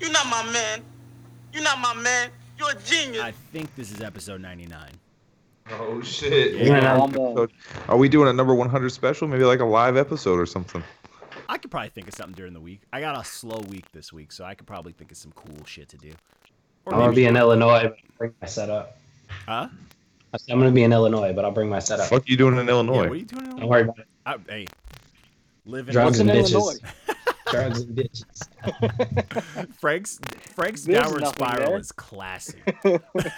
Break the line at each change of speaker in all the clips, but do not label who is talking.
You're not my man. You're not my man. You're a genius.
I think this is episode 99.
Oh shit!
Yeah.
I'm.
Are we doing a number 100 special? Maybe like a live episode or something.
I could probably think of something during the week. I got a slow week this week, so I could probably think of some cool shit to do. Or
I'm gonna be in Illinois. I'll bring my setup.
Huh?
I said I'm gonna be in Illinois, but I'll bring my setup.
Fuck you doing in
Yeah,
Illinois?
what are you doing? in Illinois?
Don't
Illinois?
worry about it.
I, hey, living
Drugs and
What's in
bitches. Drugs and bitches.
Frank's Frank's
There's
downward spiral
there.
is classy.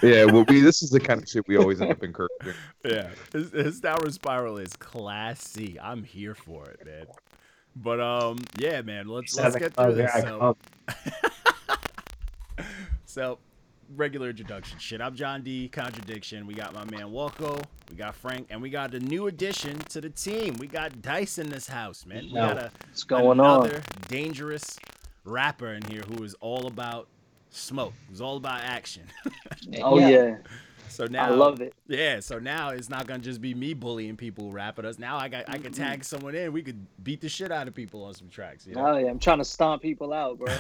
yeah, well, we this is the kind of shit we always end up encouraging.
yeah, his, his downward spiral is classy. I'm here for it, man. But um, yeah, man. Let's let's get through this. So, so, regular introduction shit. I'm John D. Contradiction. We got my man Walco. We got Frank, and we got a new addition to the team. We got Dice in this house, man. We got a
What's going on?
another dangerous rapper in here who is all about smoke. Who's all about action.
Oh yeah,
so now
I love it.
Yeah, so now it's not gonna just be me bullying people who rap at us. Now I got I can tag someone in. We could beat the shit out of people on some tracks. You know?
Oh yeah, I'm trying to stomp people out, bro.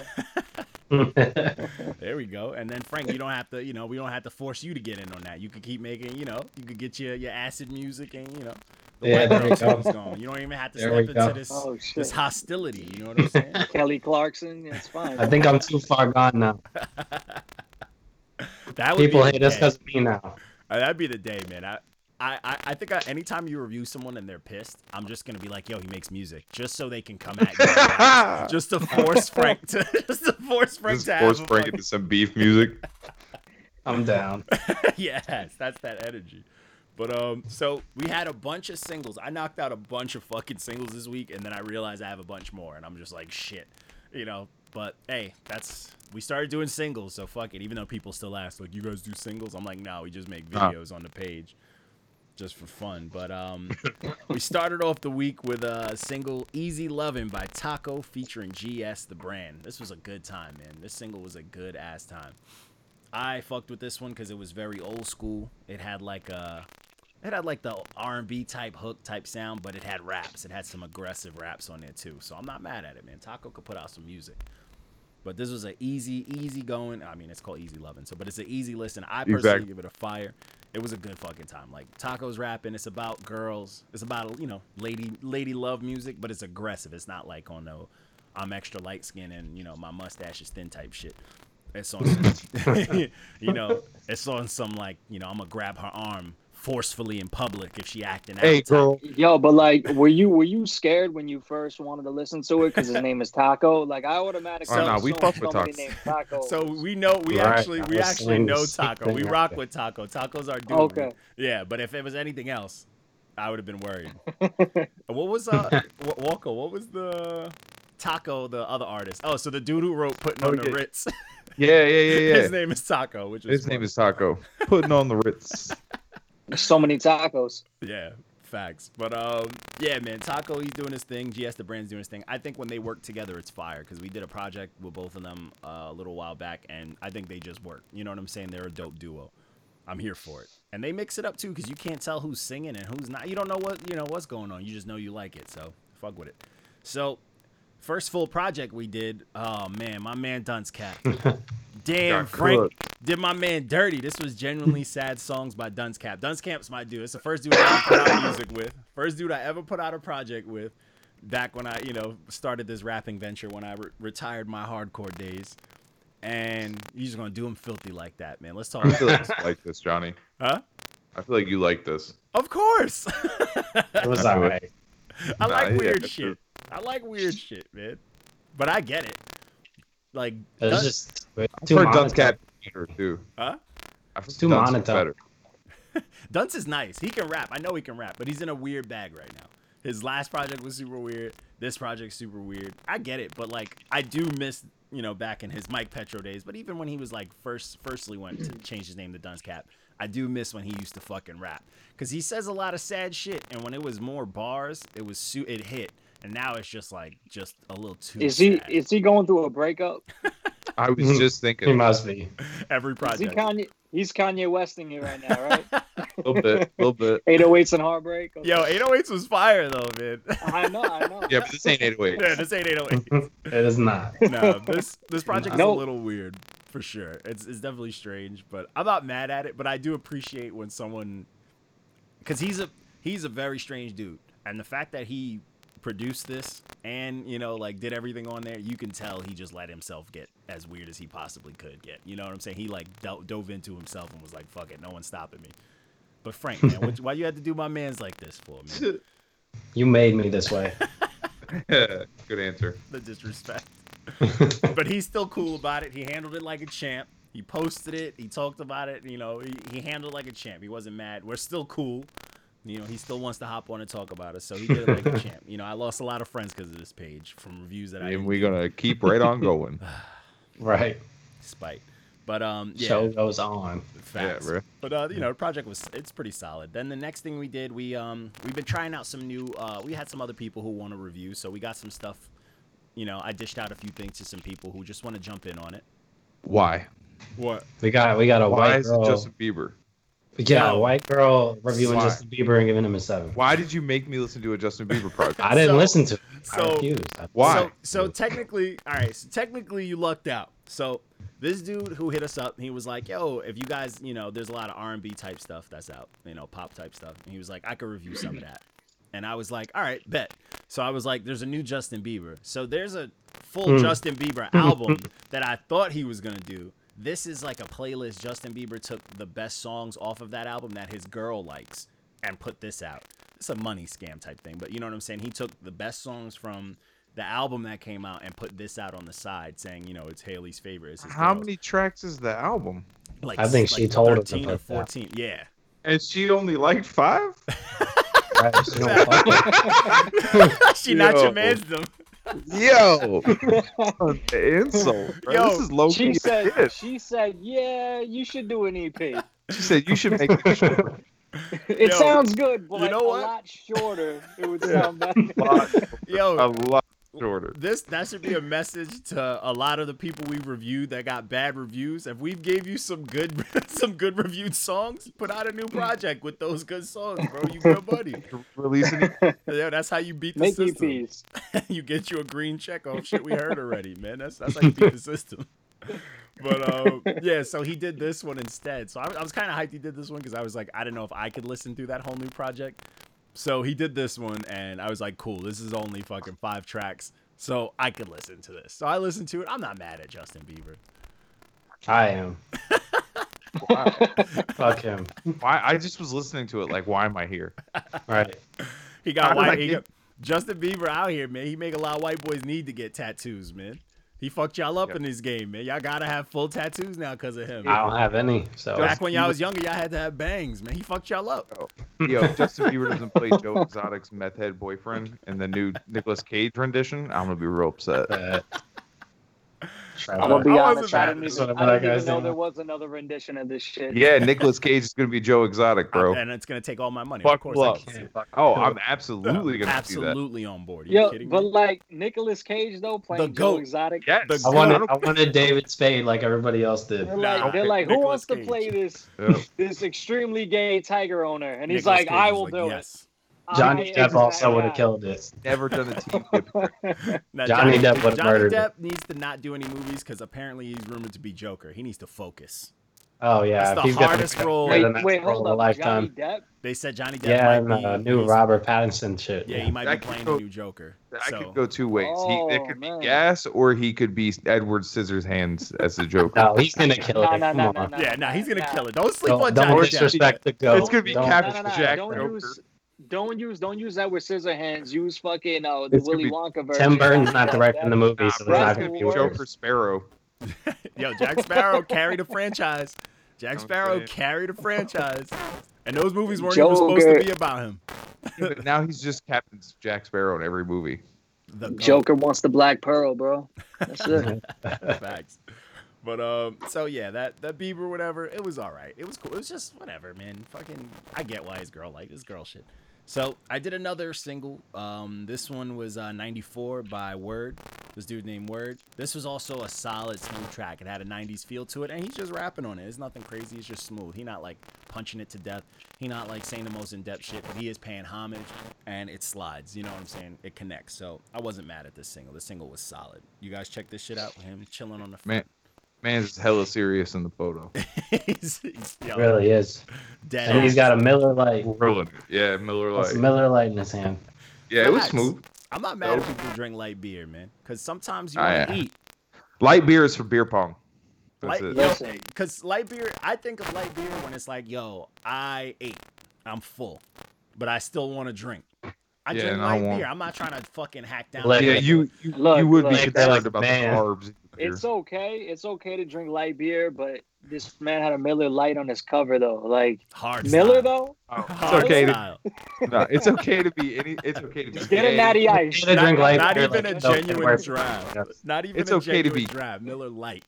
There we go. And then Frank, you don't have to, you know, we don't have to force you to get in on that. You could keep making, you know, you could get your your acid music and you know the
Yeah,
white
there
girl
we go.
going. You don't even have to
There
step into this
Oh
this hostility. You know what I'm saying?
Kelly Clarkson, it's fine.
I think I'm too far gone now.
That would
People
the
hate us because of me now.
Uh, that'd be the day, man. I, I, I- I think I, anytime you review someone and they're pissed, I'm just gonna be like, "Yo, he makes music," just so they can come at you, just to force Frank to, just to force Frank
Just
to
force
have a
Frank into some beef music.
I'm down.
yes, that's that energy. But um, so we had a bunch of singles. I knocked out a bunch of fucking singles this week, and then I realized I have a bunch more, and I'm just like, shit, you know. But hey, that's we started doing singles, so fuck it. Even though people still ask, like, you guys do singles? I'm like, no, we just make
Huh.
videos on the page. Just for fun. But um, we started off the week with a single "Easy Lovin'" by Taco featuring GS the brand. This was a good time, man. This single was a good ass time. I fucked with this one because it was very old school. It had like a, it had like the R&B type hook type sound, but it had raps. It had some aggressive raps on there too. So I'm not mad at it, man. Taco could put out some music. But this was an easy, easy going. I mean, it's called Easy Loving, so but it's an easy listen. I personally
Exactly.
give it a fire. It was a good fucking time. Like Taco's rapping. It's about girls. It's about you know lady lady love music, but it's aggressive. It's not like on no I'm extra light skin and you know my mustache is thin type shit. It's on you know it's on some like you know I'm gonna grab her arm forcefully in public if she acting out.
Hey,
type.
girl.
Yo, but like, were you were you scared when you first wanted to listen to it because his name is Taco? Like, I automatically
Oh, nah,
we fuck with Taco.
So we know we
Right,
actually we actually know Taco. We rock with Taco. Taco's our dude.
Okay.
Yeah, but if it was anything else, I would have been worried. what was uh Walker? What was the Taco? The other artist? Oh, so the dude who wrote "Putting
Oh,
on the. Ritz."
Yeah, yeah, yeah, yeah.
His name is Taco, which is
His name is Taco. Putting on the Ritz.
There's so many tacos.
Yeah, facts. But um, yeah, man, Taco, he's doing his thing. GS the brand's doing his thing. I think when they work together, it's fire because we did a project with both of them uh, a little while back, and I think they just work. You know what I'm saying? They're a dope duo. I'm here for it, and they mix it up too because you can't tell who's singing and who's not. You don't know what you know what's going on. You just know you like it, so fuck with it. So. First full project we did. Oh man, my man Dunce Cap. Damn,
Got
Frank
cooked.
did my man dirty. This was genuinely sad songs by Dunce Cap. Dunce Cap's my dude. It's the first dude I ever put out music with. First dude I ever put out a project with. Back when I, you know, started this rapping venture when I re- retired my hardcore days. And you're just gonna do him filthy like that, man. Let's talk.
I feel like you like this, Johnny.
huh?
I feel like you like this.
Of course.
It was alright.
I
Nah,
like
yeah,
weird
that's
shit. I like weird shit, man. But I get it. Like,
It was
Dunce-
just
I've
too
heard Dunce
monotone.
Cat better too.
huh?
I've heard
too
Dunce
monotone.
better.
Dunce is nice. He can rap. I know he can rap, but he's in a weird bag right now. His last project was super weird. This project's super weird. I get it, but like I do miss, you know, back in his Mike Petro days. But even when he was like first, firstly went to change his name to Dunce Cap, I do miss when he used to fucking rap because he says a lot of sad shit. And when it was more bars, it was su- it hit. And now it's just like just a little too.
Is he
sad.
is he going through a breakup?
I was
mm-hmm.
just thinking He
must be.
every
Is he
project?
Kanye? He's Kanye Westing it right now, right?
a little bit, little bit.
808s and heartbreak. Okay.
Yo, 808s was fire though, man.
I know, I know.
Yeah, but this ain't 808.
yeah, this ain't 808.
it is not.
no, this this project is
Nope.
a little weird for sure. It's it's definitely strange, but I'm not mad at it. But I do appreciate when someone, because he's a he's a very strange dude, and the fact that he produced this and you know like did everything on there, you can tell he just let himself get as weird as he possibly could get. You know what I'm saying? He like do- dove into himself and was like, "Fuck it, no one's stopping me." But Frank, man, what, why you had to do my man's like this for, man?
You made me this way.
Good answer.
The disrespect. but he's still cool about it. He handled it like a champ. He posted it. He talked about it. You know, he, he handled it like a champ. He wasn't mad. We're still cool. You know, he still wants to hop on and talk about us. So he did it like a champ. You know, I lost a lot of friends because of this page from reviews that I
And we're gonna keep right on going.
right.
spite. But um, yeah,
Show goes on.
facts.
bro.
But uh, you know, the project was it's pretty solid. Then the next thing we did, we um, we've been trying out some new. Uh, we had some other people who want to review, so we got some stuff. You know, I dished out a few things to some people who just want to jump in on it.
Why?
What?
We got we got a
Why
white
is
girl.
it Justin Bieber?
yeah,
No.
a white girl reviewing
Why?
Justin Bieber and giving him a seven.
Why did you make me listen to a Justin Bieber project?
I didn't
So-
listen to it. I
so-
refused. I-
Why?
So, so technically, all right. So technically, you lucked out. So this dude who hit us up, he was like, "Yo, if you guys, you know, there's a lot of R and B type stuff that's out, you know, pop type stuff." And he was like, "I could review some of that." And I was like, "All right, bet." So I was like, there's a new Justin Bieber. So there's a full
mm.
Justin Bieber album that I thought he was going to do. This is like a playlist. Justin Bieber took the best songs off of that album that his girl likes and put this out. It's a money scam type thing, but you know what I'm saying? He took the best songs from the album that came out and put this out on the side saying, you know, it's Hailey's favorite. It's
How many tracks is the album?
Like
I think
like she
told him to 14. That.
Yeah.
And she only liked
5? Don't fuck
she not your man's them.
Yo, insult. Bro.
Yo,
this is low
she said. She said, "Yeah, you should do an EP."
She said, "You should make it.
It
Yo,
sounds good, but
you know
a lot shorter. It would sound better.
Yo,
a lot shorter.
this that should be a message to a lot of the people we've reviewed that got bad reviews. If we gave you some good some good reviewed songs, put out a new project with those good songs, bro. You good buddy.
Releasing it.
Yeah, that's how you beat the
Make
system. You get you a green check off shit we heard already, man. That's that's how you beat the system. But um, yeah, so he did this one instead. So I, I was kind of hyped he did this one because I was like, I didn't know if I could listen through that whole new project. So he did this one, and I was like, cool. This is only fucking five tracks, so I could listen to this. So I listened to it. I'm not mad at Justin Bieber.
I am. Fuck him.
Why? I just was listening to it like, why am I here?
Right.
He got
How
white. He
get-
got, Justin Bieber out here, man. He make a lot of white boys need to get tattoos, man. He fucked y'all up
Yep.
in this game, man. Y'all gotta have full tattoos now because of him.
I don't have any. So
Back when y'all was younger, y'all had to have bangs, man. He fucked y'all up.
Yo, Justin Bieber doesn't play Joe Exotic's meth head boyfriend in the new Nicolas Cage rendition. I'm gonna be real upset.
Try
I'm gonna
to-
be
I
honest.
wasn't
I didn't even,
one,
I didn't even know
didn't.
there was another rendition of this shit.
Yeah, Nicolas Cage is gonna be Joe Exotic, bro.
And it's gonna take all my money.
Fuck
of course,
you
I can't.
Oh, I'm absolutely gonna
absolutely on board. Are you
Yo,
kidding
but
me?
like Nicolas Cage though playing
The
Joe
goat.
Exotic.
do that.
The
Yes.
I
goat.
wanted, I wanted David Spade like everybody else did.
They're
Nah,
like, they're like, who
Nicolas
wants to play this
Yeah.
this extremely gay tiger owner? And he's
Nicolas
like,
Cage
I will
like,
do
yes.
it.
Johnny Depp
am
also would have killed it.
Never done a TV before.
Now,
Johnny Depp would've
Johnny
murdered
Depp needs to not do any movies because apparently he's rumored to be Joker. He needs to focus.
Oh yeah,
That's the
he's gonna
hardest
get
role.
the
Wait, wait,
role
hold
of
up.
lifetime.
Johnny Depp.
They said Johnny Depp
Yeah,
might
and
be
uh, new Robert Pattinson shit.
Yeah, he might
That
be playing
go-
the new Joker.
I
so
could go two ways. he, it
Oh,
could
man.
be Gas, or he could be Edward Scissorhands as the Joker.
No, he's gonna kill it.
no,
Come
no,
on.
no, no.
yeah, nah, he's gonna
Nah.
kill it. Don't sleep
Don't,
on
don't
Johnny Depp.
disrespect the goat.
It's gonna be
Don't-
Captain
No, no, no,
Jack
don't
Joker.
Use, don't use, don't use that with scissor hands. Use fucking uh, the Willy
be-
Wonka version.
Tim Burton's not directing the movie,
Nah,
so
bro,
it's not
it's
gonna
gonna
be
be
worse.
Joker Sparrow.
Yo, Jack Sparrow carried a franchise. Jack
I'm
Sparrow
saying.
carried a franchise. And those movies weren't even supposed to be about him.
But now he's just Captain Jack Sparrow in every movie.
The goat.
Joker wants the black pearl, bro. That's it.
Facts. But um, so yeah, that that Bieber, whatever, it was all right. It was cool. It was just whatever, man. Fucking, I get why his girl like his girl shit. So I did another single. Um, this one was uh, 94 by Word. This dude named Word. This was also a solid, smooth track. It had a 90s feel to it, and he's just rapping on it. It's nothing crazy. It's just smooth. He not like punching it to death. He not like saying the most in-depth shit, but he is paying homage, and it slides. You know what I'm saying? It connects. So I wasn't mad at this single. The single was solid. You guys check this shit out. With him chilling on the
Man, man's hella serious in the photo.
he's, he's
really is.
dead.
And he's
ass.
got a Miller Lite.
Grilling. Yeah, Miller
That's
Lite.
a Miller Lite in his hand.
Yeah, it was smooth.
I'm not mad if
Dope.
people drink light beer, man. Because sometimes you want to eat.
Light beer is for beer pong. That's
Light,
it.
yo,
Listen.
Cause light beer, I think of light beer when it's like, yo, I ate, I'm full, but I still want to drink. I
Yeah,
drink
and I
light
want-
beer. I'm not trying to fucking hack down.
Let
Yeah, you you,
Look,
you would
look.
be concerned
like,
about
man.
the carbs. In beer.
It's okay. It's okay to drink light beer, but this man had a Miller Lite on his cover though. Like
hard
Miller
style.
though, oh.
It's
Hard
okay to
style.
no, it's okay to be any. It's okay to be.
just get a natty ice.
To drink light
Not
beer,
even
like,
a
don't get
genuine draft.
Yes.
Not even
It's
a
okay to be-
draft. Miller Lite.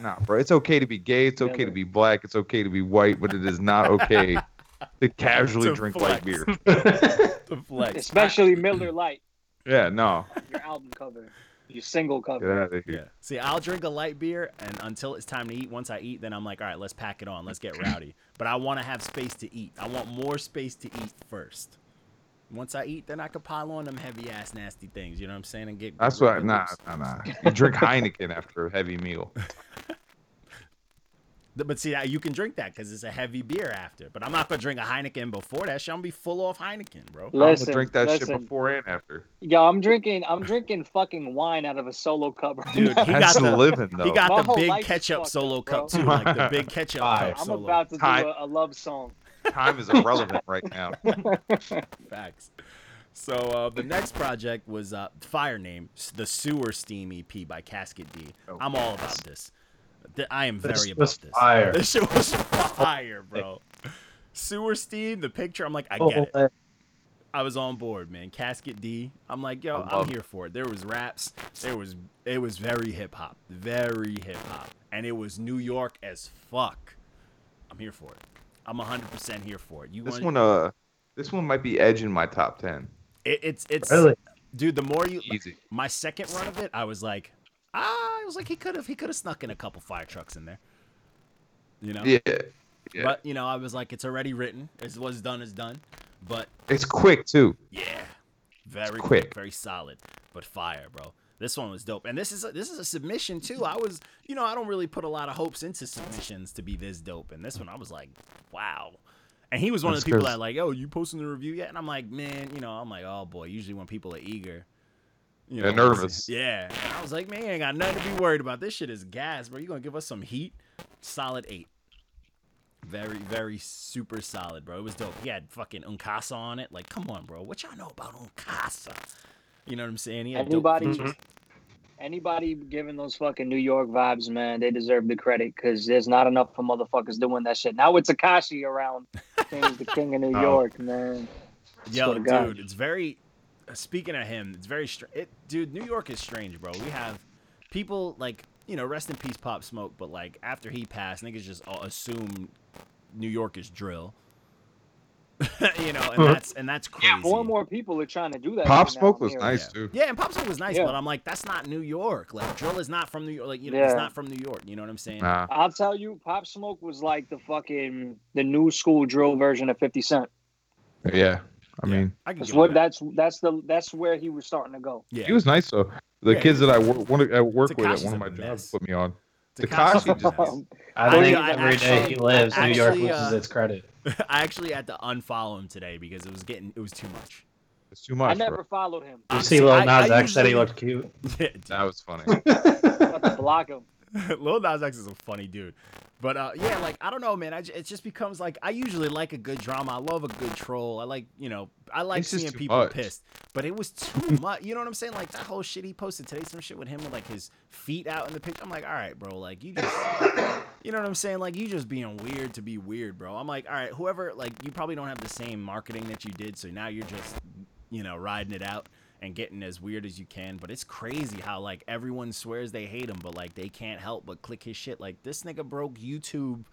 Nah, bro. It's okay to be gay. It's okay to be black. It's okay to be white, but it is not okay to casually
To
drink
flex.
light beer.
The flex.
Especially Miller Lite,
Yeah, no.
your album cover, your single
Get
cover.
out of
Yeah. See, I'll drink a light beer, and until it's time to eat, once I eat, then I'm like, all right, let's pack it on. Let's get rowdy. But I want to have space to eat. I want more space to eat first. Once I eat, then I could pile on them heavy ass nasty things. You know what I'm saying? And get.
That's
get
what.
real
Nah,
loose.
nah, nah. You drink Heineken after a heavy meal.
Th- But see, you can drink that because it's a heavy beer after. But I'm not gonna drink a Heineken before that. Shit, I'm gonna be full off Heineken, bro.
I'm gonna drink that shit before and after.
Yo, I'm drinking. I'm drinking fucking wine out of a solo cup. right
Dude,
now.
he got the-
living though.
He got
My
the big ketchup solo
up,
cup too, like the big ketchup
Fire.
cup
I'm
solo.
about to do a, a love song.
Time is irrelevant right now.
Facts. So uh, the next project was uh, Fire Name, the Sewer Steam EP by Casket D.
Oh,
I'm all about this. Th- I am
This
very
was
about this.
fire.
This shit was fire, bro. Sewer Steam, the picture. I'm like, I
Oh,
get it. I was on board, man. Casket D. I'm like, yo,
I
I'm here for it. There was raps. There was it was very hip hop, very hip hop, and it was New York as fuck. I'm here for it. I'm 100% here for it. You
This
want
one, uh, this one might be edging my top ten.
it, it's it's
Really?
dude. The more you
Easy.
my second run of it, I was like, ah, I was like, he could have he could have snuck in a couple fire trucks in there. You know.
Yeah. Yeah.
But you know, I was like, it's already written. It's what's done is done. But
It's quick too.
yeah, very
quick.
quick, very solid, but fire, bro. This one was dope, and this is a, this is a submission too. I was, you know, I don't really put a lot of hopes into submissions to be this dope, and this one I was like, wow. And he was one of
That's
the people that like, oh, you posting the review yet? And I'm like, man, you know, I'm like, oh boy. Usually when people are eager, you
They're nervous.
Yeah, and I was like, man, you ain't got nothing to be worried about. This shit is gas, bro. You gonna give us some heat? Solid eight. Very, very super solid, bro. It was dope. He had fucking Uncasa on it. Like, come on, bro. What y'all know about Uncasa? You know what I'm saying? He had dope
Anybody,
features.
anybody giving those fucking New York vibes, man, they deserve the credit because there's not enough of motherfuckers doing that shit. Now it's Akashi around, saying he's the king of New
Oh.
York, man.
Yo,
Swear God.
dude, it's very. Speaking of him, it's very strange. It, dude, New York is strange, bro. We have people like you know, rest in peace, Pop Smoke. But like after he passed, niggas just all assume New York is drill. you know, and that's and that's crazy.
Yeah, more and more people are trying to do that.
Pop
shit now,
Smoke was
hearing.
nice
Yeah.
too.
Yeah, and Pop Smoke was nice,
Yeah.
but I'm like, that's not New York. Like drill is not from New York. Like you know, it's not from New York. You know what I'm saying?
Nah.
I'll tell you, Pop Smoke was like the fucking the new school drill version of Fifty Cent.
Yeah. I
Yeah.
mean,
I
That's what
that.
that's that's the that's where he was starting to go.
Yeah,
he was nice though. The
Yeah,
kids that I work, one, I work with at one of my
mess.
jobs put me on.
Tekashi's
Tekashi just-
I
I-
think
I
every day
actually-
he lives,
I
New York loses
uh,
its credit.
I actually had to unfollow him today because it was getting it was too much.
It's too much.
I never
bro.
followed him.
You see,
see,
Lil Nas
I
X said he looked cute.
Yeah.
That was funny.
Got to block him.
Lil Nas X is a funny dude. But uh, yeah, like I don't know, man. I j- it just becomes like I usually like a good drama. I love a good troll. I like you know I like seeing people
much.
pissed. But it was too much. You know what I'm saying? Like that whole shit he posted today, some shit with him with like his feet out in the picture. I'm like, all right, bro. Like you just, you know what I'm saying? Like you just being weird to be weird, bro. I'm like, all right, whoever. Like you probably don't have the same marketing that you did, so now you're just, you know, riding it out and getting as weird as you can. But it's crazy how like everyone swears they hate him, but like they can't help but click his shit. Like this nigga broke YouTube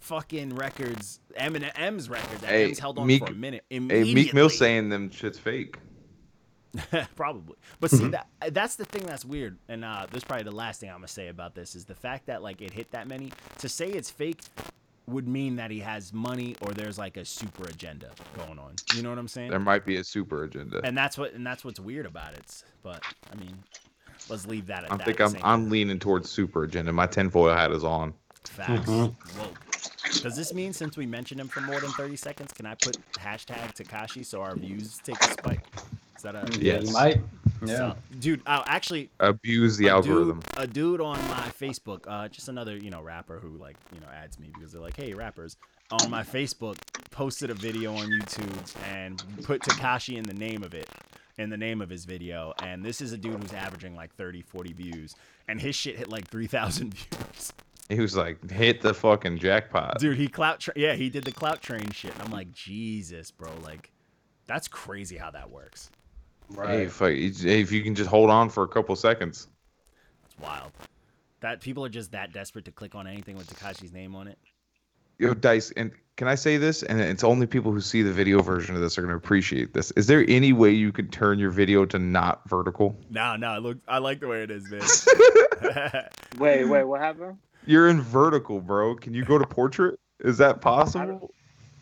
fucking records, Eminem's record that
Hey,
M's held on
Meek-
for a minute.
Hey. Meek Mill saying them shit's fake.
probably. But see that that's the thing that's weird, and uh, this is probably the last thing I'm gonna say about this is the fact that like it hit that many. To say it's fake would mean that he has money or there's like a super agenda going on. You know what I'm saying?
There might be a super agenda.
And that's what and that's what's weird about it. But I mean, let's leave that at
I
that.
think I'm I'm
time.
leaning towards super agenda. My tinfoil hat is on.
Facts.
Mhm.
Whoa. Does this mean since we mentioned him for more than 30 seconds, can I put hashtag Tekashi so our views take a spike? Is that a
Yeah,
Yes.
you might. Yeah.
So- dude? Oh, actually,
Abuse the
a
algorithm.
Dude, a dude on my Facebook, uh, just another you know rapper who like you know adds me because they're like, hey rappers. On my Facebook, posted a video on YouTube and put Tekashi in the name of it, in the name of his video. And this is a dude who's averaging like 30, 40 views, and his shit hit like 3,000 views.
He was like, hit the fucking jackpot.
Dude, he clout, tra- yeah, he did the clout train shit. And I'm like, Jesus, bro, like, that's crazy how that works.
Hey, fuck, hey, if you can just hold on for a couple seconds.
It's wild. That people are just that desperate to click on anything with Tekashi's name on it.
Yo, Dice, and can I say this? And it's only people who see the video version of this are going to appreciate this. Is there any way you could turn your video to not vertical?
No, no, look, I like the way it is, man.
Wait, wait, what happened?
You're in vertical, bro. Can you go to portrait? Is that possible?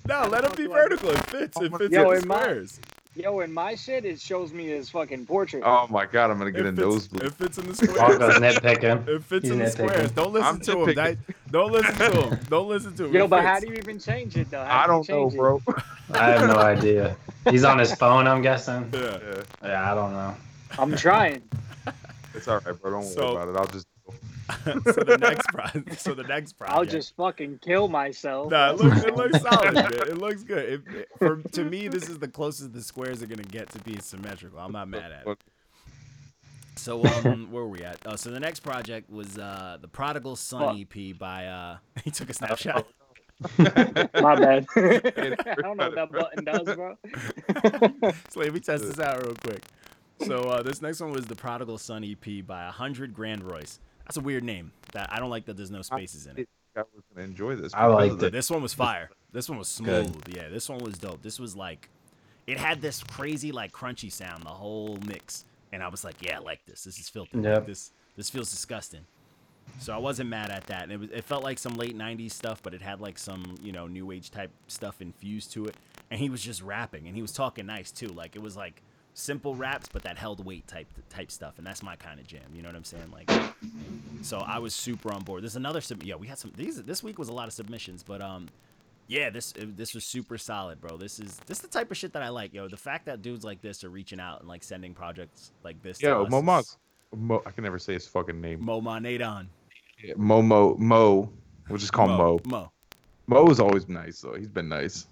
no, let it be vertical. It fits. It oh fits
Yo,
in the squares.
Yo, in my shit, it shows me his fucking portrait.
Oh my god, I'm gonna get
It
a nosebleed.
it fits in the
Marco's
squares.
nitpicking.
It fits
He's
in the
nitpicking.
squares. Don't listen
I'm
to him. That, don't listen to him. Don't listen to him.
Yo,
It
but how do you even change it though? How
I
do
don't know,
change it?
bro.
I have no idea. He's on his phone, I'm guessing.
Yeah.
Yeah,
Yeah, I don't know.
I'm trying.
it's all right, bro. Don't
So-
worry about it. I'll just.
so the next project. So the next project.
I'll just fucking kill myself.
Nah, it looks, it looks solid, man. It looks good. It, it- for to me, this is the closest the squares are gonna get to being symmetrical. I'm not mad at it. So um, where were we at? Oh, so the next project was uh the Prodigal Son EP by uh he took a snapshot.
My bad. I don't know what that button does, bro.
so let me test this out real quick. So uh, this next one was the Prodigal Son EP by a hundred Grand Royce. That's a weird name. That I don't like that there's no spaces in it.
I was gonna enjoy this.
I liked it.
This one was fire. This one was
Good.
smooth. Yeah, this one was dope. This was like, it had this crazy like crunchy sound the whole mix, and I was like, yeah, I like this. This is filthy. Like,
Yep.
this this feels disgusting. So I wasn't mad at that. And it was it felt like some late '90s stuff, but it had like some you know new age type stuff infused to it. And he was just rapping, and he was talking nice too. Like it was like simple raps, but that held weight type type stuff, and that's my kind of jam. You know what I'm saying? Like, so I was super on board. There's another sub. Yeah, we had some. These this week was a lot of submissions, but um, yeah, this uh, this was super solid, bro. This is this is the type of shit that I like, yo. The fact that dudes like this are reaching out and like sending projects like this.
Yo,
us
Mo
is-
Mo, I can never say his fucking name.
Mo Nadon.
Yeah, Mo Mo Mo. We'll just call him Mo.
Mo.
Mo is always nice though. He's been nice.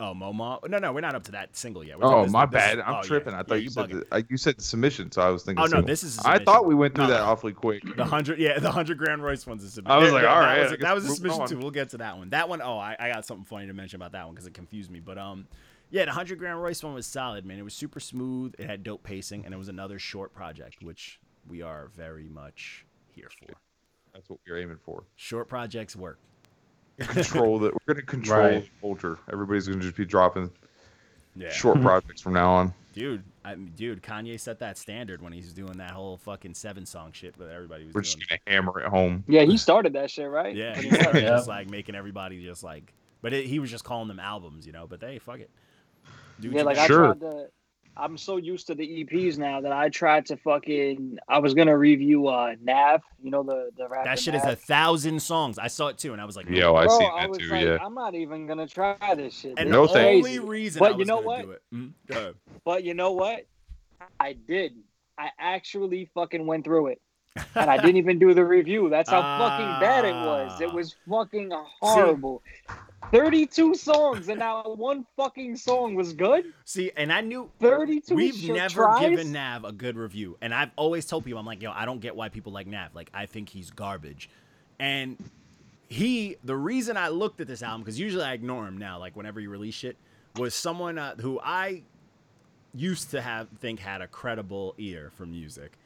Oh, Mo Mo. No, no, we're not up to that single yet. We're
Oh my
this-
bad. I'm
oh, yeah.
tripping. I
Yeah,
thought you, said the, you said submission, so I was thinking.
Oh no, this is.
I thought we went through
No,
that
no.
awfully quick.
The hundred, yeah, the hundred grand Royce one's a submission.
I was like,
yeah,
all
that
right,
was,
I
a- that was a submission
on.
too. We'll get to that one. That one, oh, I, I got something funny to mention about that one because it confused me. But um, yeah, the hundred grand Royce one was solid, man. It was super smooth. It had dope pacing, and it was another short project, which we are very much here for.
That's what we're aiming for.
Short projects work.
Control that. We're gonna control
Right.
culture. Everybody's gonna just be dropping
Yeah,
short mm-hmm. projects from now on.
dude, I, dude, Kanye set that standard when he's doing that whole fucking seven song shit, but everybody was
We're
doing.
just gonna hammer it home.
Yeah, he started that shit, right?
Yeah,
When
he
he
started
Yeah.
just like making everybody just like, but it, he was just calling them albums, you know. But hey, fuck it. Dude,
Yeah, like
got.
I
Sure.
tried to. I'm so used to the EPs now that I tried to fucking. I was gonna review uh Nav. You know the the rapper
that shit is a thousand songs. I saw it too, and I was like,
Yo, I
Bro,
see
I
that
was
too.
like,
yeah.
I'm not even gonna try this shit.
And
No
the only reason
But
I
you know what?
do it. Mhm, go ahead.
But you know what? I did. I actually fucking went through it. And I didn't even do the review. That's how fucking bad it was. It
Ah.
was fucking horrible. 32 songs and not one fucking song was good.
See, and I knew
32
we've never
tries?
given Nav a good review, and I've always told people, I'm like, yo, I don't get why people like Nav. Like, I think he's garbage, and he, the reason I looked at this album, because usually I ignore him now, like whenever he release shit, was someone uh, who I used to have think had a credible ear for music,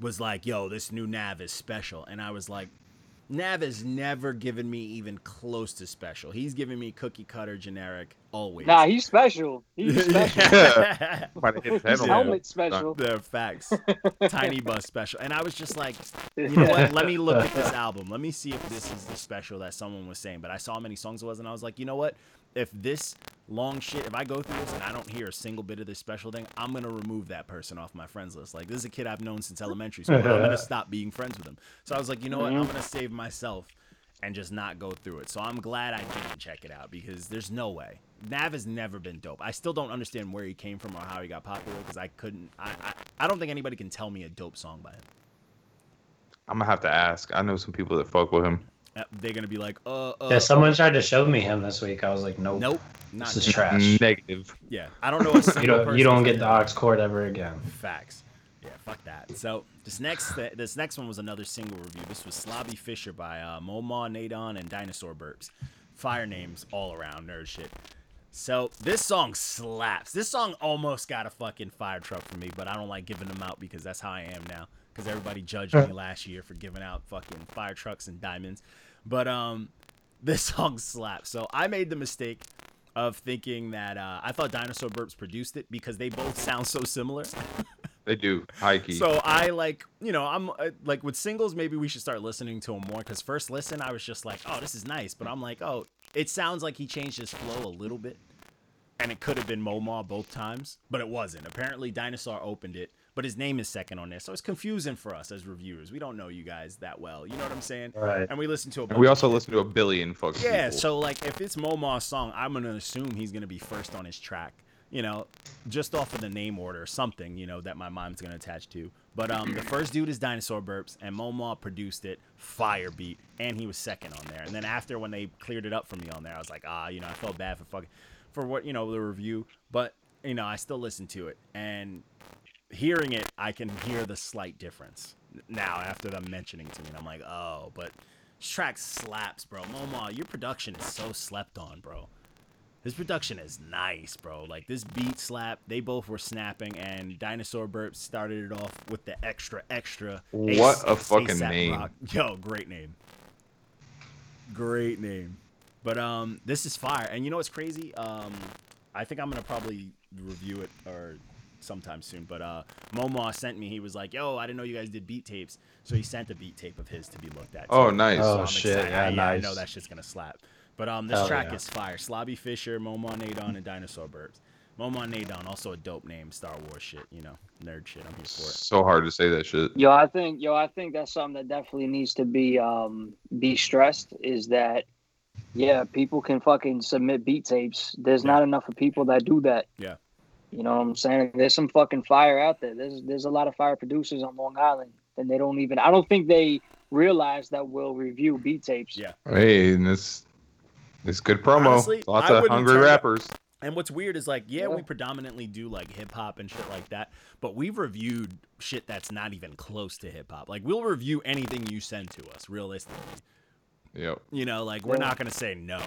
was like, yo, this new Nav is special, and I was like. Nav has never given me even close to special. He's given me cookie cutter generic always.
Nah, he's special. He's special.
yeah.
Might have his head
helmet
that.
special.
They're facts. Tiny bus special. And I was just like, you know what? Let me look at this album. Let me see if this is the special that someone was saying. But I saw how many songs it was, and I was like, you know what? If this long shit, if I go through this and I don't hear a single bit of this special thing, I'm gonna remove that person off my friends list. Like this is a kid I've known since elementary school. I'm gonna stop being friends with him. So I was like, you know what? I'm mm-hmm. gonna save myself and just not go through it. So I'm glad I didn't check it out because there's no way. Nav has never been dope. I still don't understand where he came from or how he got popular because I couldn't. I, I I don't think anybody can tell me a dope song by him.
I'm gonna have to ask. I know some people that fuck with him.
Uh, They're gonna be like, uh, uh
Yeah, someone tried to show me him this week. I was like, nope.
nope, not
This is trash.
Negative.
Yeah, I don't know a single
You don't,
person
you don't get the
gonna-
aux cord ever again.
Facts. Yeah, fuck that. So this next this next one was another single review. This was Slobby Fisher by uh, Momaw, Nadon, and Dinosaur Burps. Fire names all around, nerd shit. So this song slaps. This song almost got a fucking fire truck for me, but I don't like giving them out because that's how I am now. Because everybody judged me last year for giving out fucking fire trucks and diamonds. But um, this song slaps. So I made the mistake of thinking that uh, I thought Dinosaur Burps produced it because they both sound so similar.
They do. High key.
So I like, you know, I'm uh, like with singles, maybe we should start listening to them more because first listen, I was just like, oh, this is nice. But I'm like, oh, it sounds like he changed his flow a little bit. And it could have been Momaw both times, but it wasn't. Apparently, Dinosaur opened it, but his name is second on there. So it's confusing for us as reviewers. We don't know you guys that well. You know what I'm saying?
Right.
And we listen to a
And we also listen to a billion fucking
Yeah,
people.
so like if it's Momaw's song, I'm gonna assume he's gonna be first on his track. You know, just off of the name order or something, you know, that my mom's gonna attach to. But um the first dude is Dinosaur Burps and Momaw produced it, fire beat, and he was second on there. And then after when they cleared it up for me on there, I was like, ah, you know, I felt bad for fucking for what, you know, the review. But, you know, I still listened to it. And hearing it, I can hear the slight difference now after them mentioning to me. And I'm like, oh, but this track slaps, bro. Momaw, your production is so slept on, bro. This production is nice, bro. Like this beat slap, they both were snapping, and Dinosaur Burp started it off with the extra, extra.
What a fucking
A$AP
name.
Rock. Yo, great name. Great name. But um, this is fire, and you know what's crazy? Um, I think I'm gonna probably review it or sometime soon. But uh, Momo sent me. He was like, "Yo, I didn't know you guys did beat tapes." So he sent a beat tape of his to be looked at.
Oh,
too.
nice.
Oh,
I'm
shit,
excited.
yeah,
I, I know that shit's gonna slap. But um, this
Hell
track
yeah.
is fire. Slobby Fisher, Momaw Nadon, and Dinosaur Burps. Momaw Nadon, also a dope name, Star Wars shit. You know, nerd shit. I'm here for it.
So hard to say that shit.
Yo, I think yo, I think that's something that definitely needs to be um be stressed is that yeah, people can fucking submit beat tapes. There's
Yeah.
not enough of people that do that.
Yeah.
You know what I'm saying? There's some fucking fire out there. There's there's a lot of fire producers on Long Island and they don't even I don't think they realize that we'll review beat tapes.
Yeah.
Hey, and this it's good promo.
Honestly,
Lots
I
of
wouldn't
hungry
turn it-
rappers.
And what's weird is like, yeah,
Yeah.
we predominantly do like hip hop and shit like that, but we've reviewed shit that's not even close to hip hop. Like we'll review anything you send to us, realistically.
Yep.
You know, like we're
Yeah.
not gonna say no.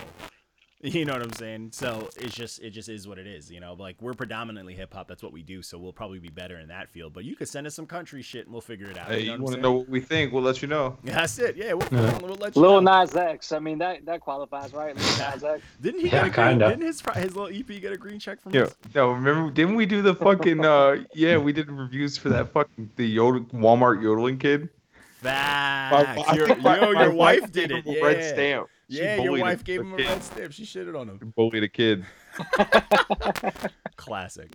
You know what I'm saying? So it's just it just is what it is. You know, like we're predominantly hip hop. That's what we do. So we'll probably be better in that field. But you could send us some country shit and we'll figure it out.
Hey,
you know
you want
I'm
to know what we think? We'll let you know.
That's it. Yeah, we'll,
Yeah.
we'll let you
Lil
know.
Nas X. I mean that that qualifies, right? Lil Nas X.
Didn't he
Yeah,
get a
kinda.
Didn't his his little EP get a green check from
Yeah.
us?
No, remember? Didn't we do the fucking? uh Yeah, we did reviews for that fucking the yodel, Walmart yodeling kid.
Facts.
I
Your,
my-
yo,
my
your wife
gave
did it. Yeah.
red stamp. She
Yeah, your wife
a-
gave
a
him a
kid.
red stamp. She shitted on him.
Bullied a kid.
Classic.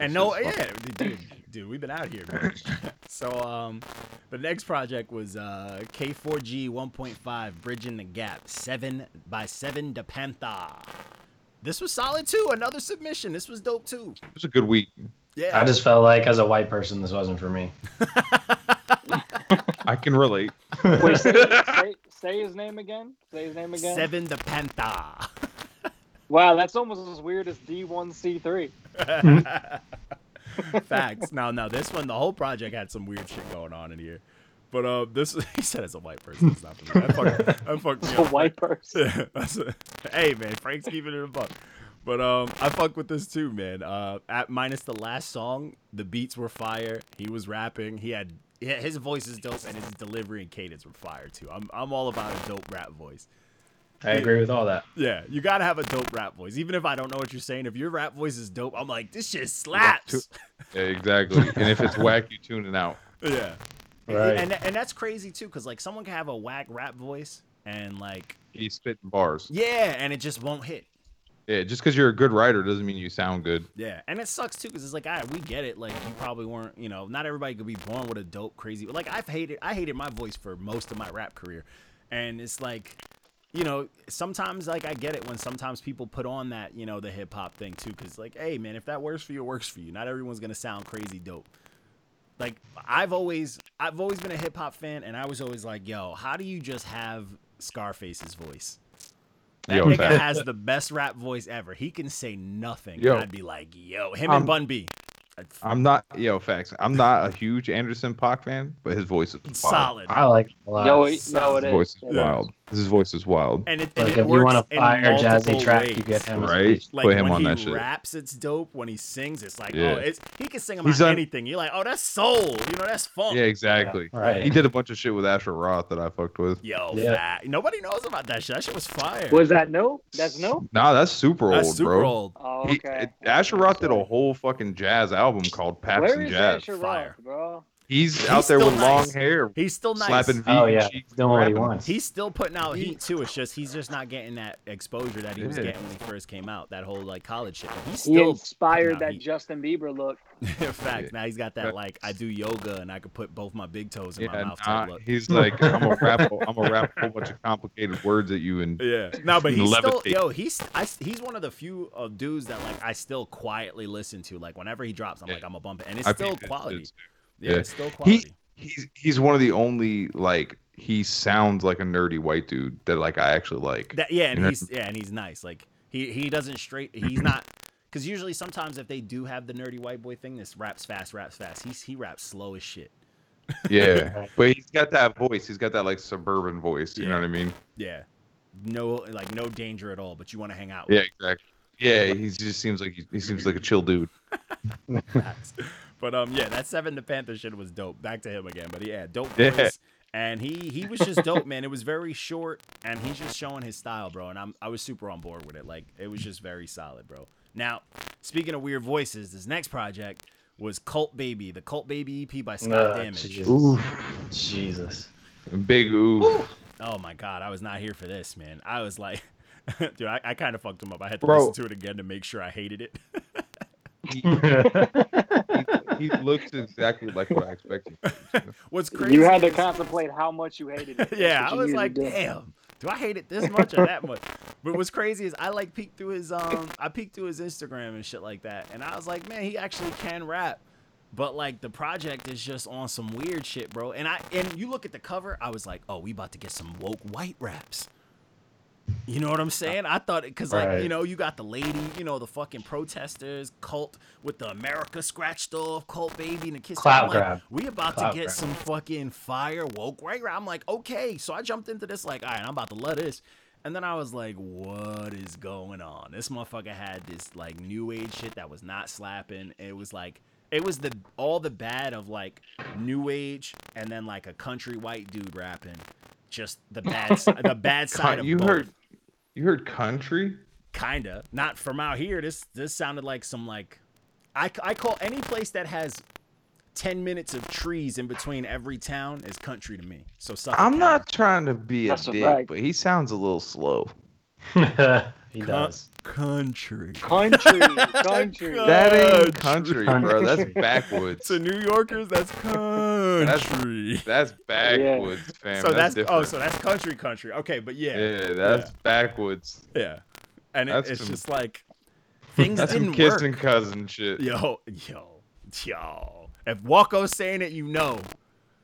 And no,
is
yeah, dude, dude, we've been out here, man. so, um, the next project was uh K4G 1.5 Bridging the Gap 7 by 7 de Panther. This was solid too. Another submission. This was dope too.
It was a good week.
Yeah.
I just felt like as a white person, this wasn't for me.
I can relate.
Wait, say, say, say his name again. Say his name again.
7 the Panther.
Wow, that's almost as weird as D1C3.
Facts. Now, now this one, the whole project had some weird shit going on in here. But uh, this he said as a white person, it's not for me. That fucked, that fucked me
A
up.
white person.
A- hey man, Frank's keeping it a buck. But um, I fuck with this too, man. Uh, at minus the last song, the beats were fire. He was rapping. He had yeah, his voice is dope, and his delivery and cadence were fire too. I'm I'm all about a dope rap voice.
I agree with all that.
Yeah, you gotta have a dope rap voice, even if I don't know what you're saying. If your rap voice is dope, I'm like, this shit slaps.
Yeah, exactly. and if it's whack, you tune it out.
Yeah,
Right.
and and that's crazy too, cause like someone can have a whack rap voice and like
He's spitting bars.
yeah, and it just won't hit.
Yeah, just because you're a good writer doesn't mean you sound good.
Yeah, and it sucks too, cause it's like, all right, we get it. Like you probably weren't, you know, not everybody could be born with a dope, crazy. Like I've hated, I hated my voice for most of my rap career, and it's like, you know, sometimes like I get it when sometimes people put on that, you know, the hip hop thing too, cause like, hey man, if that works for you, it works for you. Not everyone's gonna sound crazy dope. Like I've always, I've always been a hip hop fan, and I was always like, yo, how do you just have Scarface's voice? That
Yo,
nigga
fact.
has the best rap voice ever. He can say nothing.
Yo.
and I'd be like, yo, him
Um,
and Bun B. I'd f-
I'm not, yo, facts. I'm not a huge Anderson .Paak fan, but his voice is wild.
solid.
I like it a lot.
Yo, it- no, it
His voice
is.
is
It is.
wild. His voice is wild.
And it, and
like
it
if you want a fire jazzy
multiple
track, you get him.
Right?
Like
Put him on
he
that shit.
When he raps, it's dope. When he sings, it's like,
Yeah.
oh, it's he can sing about
He's
anything. You're like, oh, that's soul. You know, that's funk.
Yeah, exactly.
Right.
He did a bunch of shit with Asher Roth that I fucked with.
Yo,
Yeah.
fat. Nobody knows about that shit. That shit was fire.
Was that no? That's no.
Nah, that's super
that's
old,
super
bro.
old.
Oh,
He,
okay.
Asher Roth did a whole fucking jazz album called Pabst
Where
and
is
Jazz.
Asher
Fire.
Roth, bro?
He's,
He's
out there with
nice.
long hair,
He's still nice.
slapping
Oh
V
yeah,
cheeks,
doing what he wants.
He's still putting out heat too. It's just he's just not getting that exposure that he was
Yeah.
getting when he first came out. That whole like college shit. But He's
He
still
inspired that
heat.
Justin Bieber look.
In fact.
Yeah.
Now he's got that like I do yoga and I could put both my big toes in my
Yeah,
mouth
nah,
look.
he's like, I'm gonna rap, a- I'm gonna rap a whole bunch of complicated words at you, and
Yeah. No, but he's still yo. He's I, he's one of the few uh, dudes that like I still quietly listen to. Like whenever he drops, I'm
Yeah.
like I'm a bump it, and it's
I
still
peeped his
quality.
shit.
Yeah,
Yeah.
still quality.
He's he's one of the only like he sounds like a nerdy white dude that like I actually like.
That, yeah, and
You know-
he's yeah, and he's nice. Like he he doesn't straight. He's not because usually sometimes if they do have the nerdy white boy thing, this raps fast, raps fast. He's he raps slow as shit.
Yeah, but he's got that voice. He's got that like suburban voice. You know what I mean?
Yeah, no like no danger at all. But you want to hang out.
Yeah, exactly. Yeah, he just seems like he, he seems like a chill dude.
Facts. But um, yeah, that Seven the Panther shit was dope. Back to him again, but yeah, dope
Yeah.
voice. And he he was just dope, man. It was very short, and he's just showing his style, bro. And I'm I was super on board with it. Like it was just very solid, bro. Now, speaking of weird voices, this next project was Cult Baby, the Cult Baby EP by Scott
Uh,
Damage.
Jesus. Jesus.
Big ooh.
Oh my god, I was not here for this, man. I was like, dude, I, I kind of fucked him up. I had to
Bro.
listen to it again to make sure I hated it.
He, he looks exactly like what I expected.
What's crazy?
You had to contemplate how much you hated it.
Yeah, I was like, damn, do I hate it this much or that much? But what's crazy is I like peeked through his um, I peeked through his Instagram and shit like that, and I was like, man, he actually can rap. But like the project is just on some weird shit, bro. And I and you look at the cover, I was like, oh, we about to get some woke white raps. You know what I'm saying? I thought it because like
Right.
you know you got the lady, you know the fucking protesters, cult with the America scratched off, cult baby and the kiss.
Clout
I'm like, we about
Clout
to get
grab.
some fucking fire woke right? I'm like, okay. So I jumped into this like, all right, I'm about to love this. And then I was like, what is going on? This motherfucker had this like new age shit that was not slapping. It was like it was the all the bad of like new age and then like a country white dude rapping. Just the bad the bad side of
you
both.
heard, you heard country.
kinda not from out here. This this sounded like some like I, I call any place that has 10 minutes of trees in between every town is country to me. So Suffolk
I'm
County.
not trying to be a
That's a
dick,
fact.
but he sounds a little slow.
he
Con-
does.
country.
Country, country.
That ain't
Country.
country, bro. That's
Country.
backwoods.
To New Yorkers, that's country.
That's that's backwoods, fam.
so that's, oh, so that's country, country. Okay, but yeah, yeah,
yeah, that's backwoods.
Yeah, and it, it's
some-
just like things
That's some
didn't work.
kissing
work.
cousin shit.
Yo, yo, yo. If Walko's saying it, you know.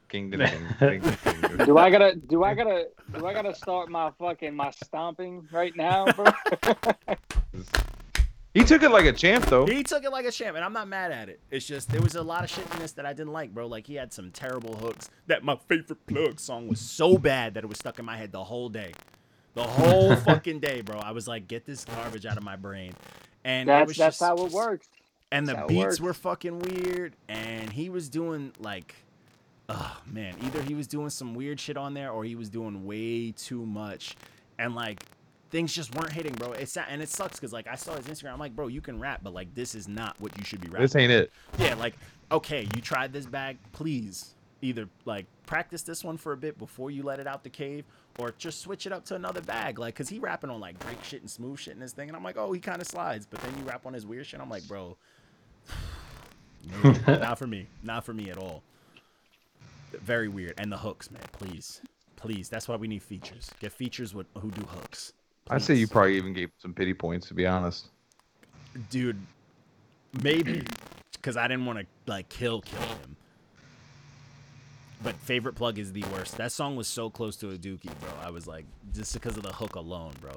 Kingdom, ding, ding, ding, ding.
Do I gotta? Do I gotta? Do I gotta start my fucking my stomping right now, bro?
He took it like a champ, though.
He took it like a champ, and I'm not mad at it. It's just there was a lot of shit in this that I didn't like, bro. Like he had some terrible hooks. That my favorite plug song was so bad that it was stuck in my head the whole day, the whole fucking day, bro. I was like, get this garbage out of my brain. And it
That's
was
that's
just,
how it works.
and the
that's how it
beats
works.
were fucking weird, and he was doing like oh man, either he was doing some weird shit on there or he was doing way too much, and like things just weren't hitting, bro. It's and it sucks because like I saw his Instagram, I'm like, bro, you can rap, but like this is not what you should be rapping.
This ain't it.
Yeah, like okay, you tried this bag, please either like practice this one for a bit before you let it out the cave, or just switch it up to another bag. Like, cause he rapping on like break shit and smooth shit in this thing, and I'm like, oh, he kind of slides, but then you rap on his weird shit. I'm like, bro, not for me, not for me at all. Very weird, and the hooks, man. Please, please. That's why we need features. Get features with who do hooks.
I'd say you probably even gave some pity points to be honest.
dude maybe because i didn't want to like kill kill him. But favorite plug is the worst. That song was so close to a dookie bro. I was like just because of the hook alone bro.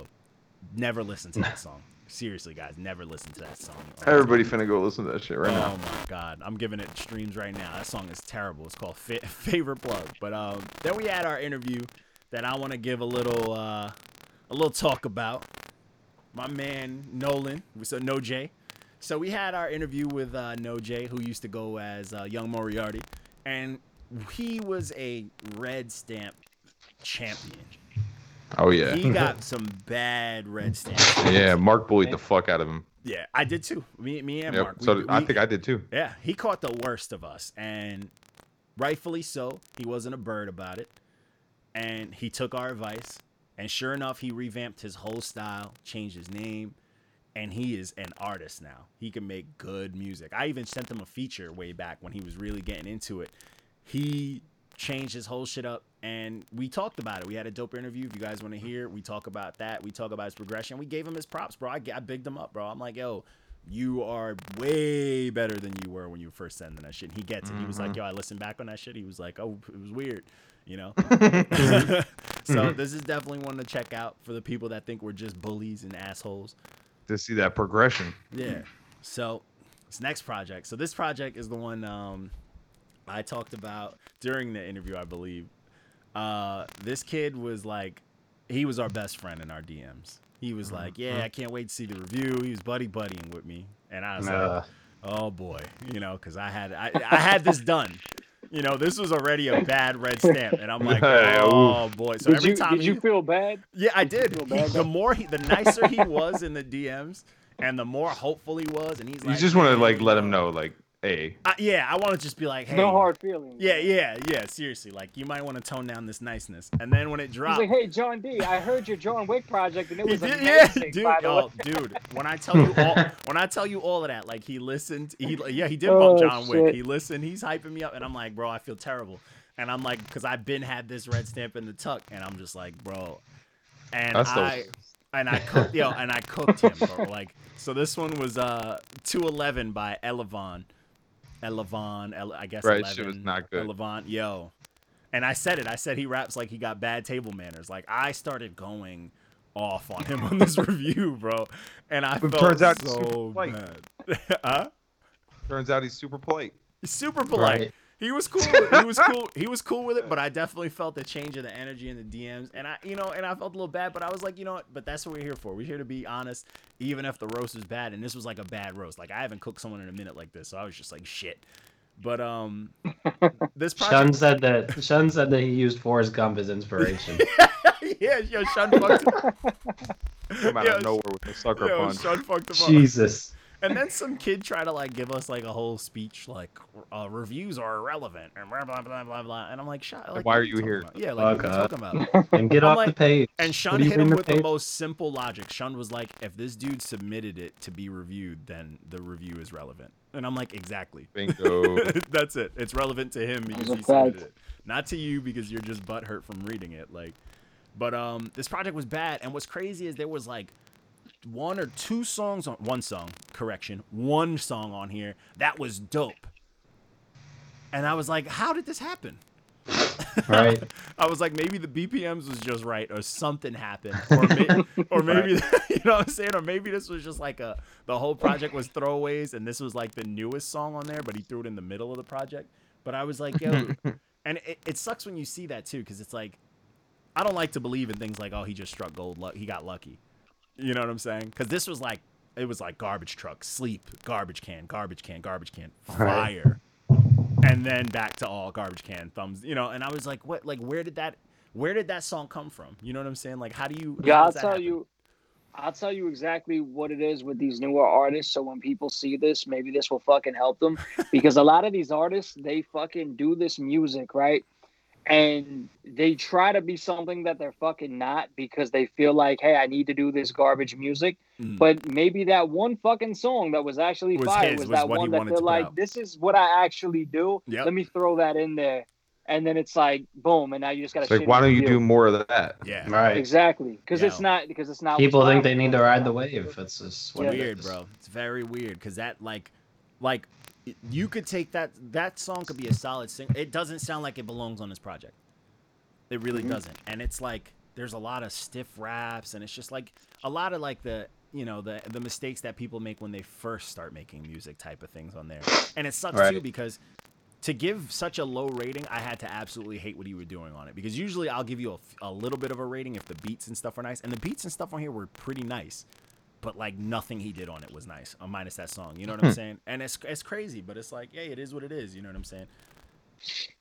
Never listen to that song. Seriously guys never listen to that song.
Everybody finna go listen to that shit right
oh
now.
Oh my god. I'm giving it streams right now. That song is terrible. It's called Fa- favorite plug. But um then we had our interview that i want to give a little uh a little talk about my man nolan so no j so we had our interview with uh, No J, who used to go as uh, Young Moriarty, and he was a red stamp champion.
Oh yeah.
He got some bad red stamps.
yeah, Mark bullied the fuck out of him.
Yeah, I did too. Me, me and
Yep.
Mark.
so
we-
I think I did too.
Yeah, he caught the worst of us, and rightfully so. He wasn't a bird about it, and he took our advice. And sure enough, he revamped his whole style, changed his name, and he is an artist now. He can make good music. I even sent him a feature way back when he was really getting into it. He changed his whole shit up, and we talked about it. We had a dope interview. If you guys want to hear, we talk about that. We talk about his progression. We gave him his props, bro. I, I bigged him up, bro. I'm like, yo, you are way better than you were when you were first sending that shit. And he gets it. He was like, mm-hmm. yo, I listened back on that shit. He was like, oh, it was weird, you know? so this is definitely one to check out for the people that think we're just bullies and assholes.
To see that progression.
Yeah. So this next project. So this project is the one um, I talked about during the interview, I believe. Uh, this kid was like, he was our best friend in our DMs. He was like, yeah, I can't wait to see the review. He was buddy buddying with me, and I was like,
Uh,
oh boy, you know, because I had I, I had this done. You know, this was already a bad red stamp, and I'm like, oh boy. So
did
every
you
time
did you feel bad?
yeah, I did.
feel
He- the more he, the nicer he was in the DMs, and the more hopeful he was, and he's
You
like,
just want to like let him know, like, hey,
I, yeah, I want to just be like, hey,
No hard feelings.
Yeah, yeah, yeah. Seriously, like you might want to tone down this niceness, and then when it drops,
like, hey, John D, I heard your John Wick project and it was
did, yeah, dude,
by the
oh, dude. When I tell you all, when I tell you all of that, like he listened, he yeah, he did bump
Oh,
John Wick. He listened, he's hyping me up, and I'm like, bro, I feel terrible, and I'm like, because I've been had this red stamp in the tuck, and I'm just like, bro, and
that's the
I and I cooked yo, and I cooked him, bro. Like so, this one was uh 211 by Elevon, Elevon, El, I guess.
Right,
11,
shit was not good.
Elevon, yo, and I said it. I said he raps like he got bad table manners. Like I started going off on him on this review, bro, and I
But
felt
turns out he's super
so
polite.
bad. huh?
turns out he's super polite.
He's super polite.
Right.
He was cool. He was cool. He was cool with it, but I definitely felt the change of the energy in the DMs, and I, you know, and I felt a little bad, but I was like, you know what? But that's what we're here for. We're here to be honest, even if the roast is bad, and this was like a bad roast. Like I haven't cooked someone in a minute like this, so I was just like, shit. But um, this
Shun said that Shun said that he used Forrest Gump as inspiration.
yeah, yo, Sean fucked him.
Come out
Yo,
of nowhere with a sucker
Yo,
punch.
Sean fucked him up.
Jesus.
And then some kid tried to like give us like a whole speech like uh, reviews are irrelevant and blah blah blah blah blah. And I'm like, shut. Like,
why are you here?
about? Yeah, like what are you talking about?
And get
I'm
off
like-
the page.
And
What
Shun
are you
hit him
reading
with
the
the most simple logic. Shun was like, if this dude submitted it to be reviewed, then the review is relevant. And I'm like, exactly.
Bingo.
That's it. It's relevant to him because he submitted it, not to you because you're just butthurt from reading it. Like, but um, this project was bad. And what's crazy is there was like one or two songs on one song, correction, one song on here that was dope. And I was like, how did this happen?
Right.
I was like, maybe the BPMs was just right, or something happened, or, may- or maybe you know what I'm saying, or maybe this was just like a the whole project was throwaways, and this was like the newest song on there, but he threw it in the middle of the project. But I was like, yo, and it, it sucks when you see that too, because it's like, I don't like to believe in things like, oh, he just struck gold, luck, he got lucky. You know what I'm saying? Because this was like, it was like garbage truck, sleep, garbage can, garbage can, garbage can,
Right.
fire. and then back to all garbage can thumbs. You know, and I was like, what? Like, where did that? Where did that song come from? You know what I'm saying? Like, how do you?
Yeah, I'll tell
happen?
you. I'll tell you exactly what it is with these newer artists. So when people see this, maybe this will fucking help them. because a lot of these artists, they fucking do this music, right? And they try to be something that they're fucking not because they feel like, hey, I need to do this garbage music.
Mm.
But maybe that one fucking song that was actually
Was
fire
his,
was,
was
that one that
wanted
they're like,
out.
this is what I actually do.
Yep.
Let me throw that in there. And then it's like, boom, and now you just got to.
like, why don't you do more of that?
Yeah.
Right.
exactly because it's not because it's not.
People think they need to ride the wave. It's just
Yeah.
weird, bro. It's very weird because that like, like, y- you could take that that song could be a solid sing. It doesn't sound like it belongs on this project. It really
Mhm.
doesn't, and it's like there's a lot of stiff raps, and it's just like a lot of like the you know the the mistakes that people make when they first start making music type of things on there, and it sucks too because. To give such a low rating, I had to absolutely hate what he was doing on it because usually I'll give you a, a little bit of a rating if the beats and stuff are nice, and the beats and stuff on here were pretty nice but like nothing he did on it was nice, uh, minus that song. You know what I'm saying? And it's it's crazy, but it's like, hey, it is what it is. You know what I'm saying?